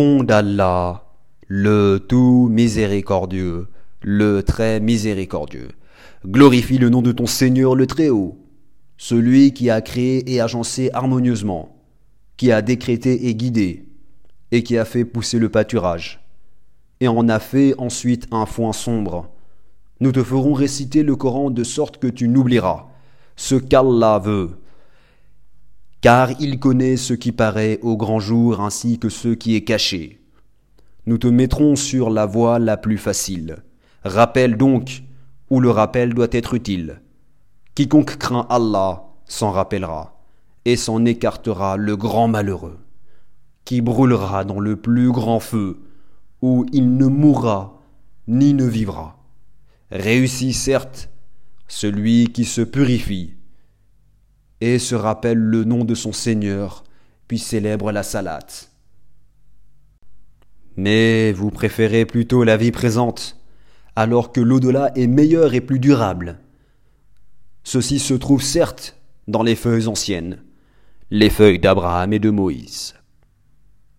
nom d'Allah, le tout miséricordieux, le très miséricordieux. Glorifie le nom de ton Seigneur le Très-Haut, celui qui a créé et agencé harmonieusement, qui a décrété et guidé, et qui a fait pousser le pâturage, et en a fait ensuite un foin sombre. Nous te ferons réciter le Coran de sorte que tu n'oublieras ce qu'Allah veut, car il connaît ce qui paraît au grand jour ainsi que ce qui est caché. Nous te mettrons sur la voie la plus facile. Rappelle donc où le rappel doit être utile. Quiconque craint Allah s'en rappellera et s'en écartera le grand malheureux, qui brûlera dans le plus grand feu, où il ne mourra ni ne vivra. Réussit certes celui qui se purifie et se rappelle le nom de son Seigneur, puis célèbre la salate. Mais vous préférez plutôt la vie présente, alors que l'au-delà est meilleur et plus durable. Ceci se trouve certes dans les feuilles anciennes, les feuilles d'Abraham et de Moïse.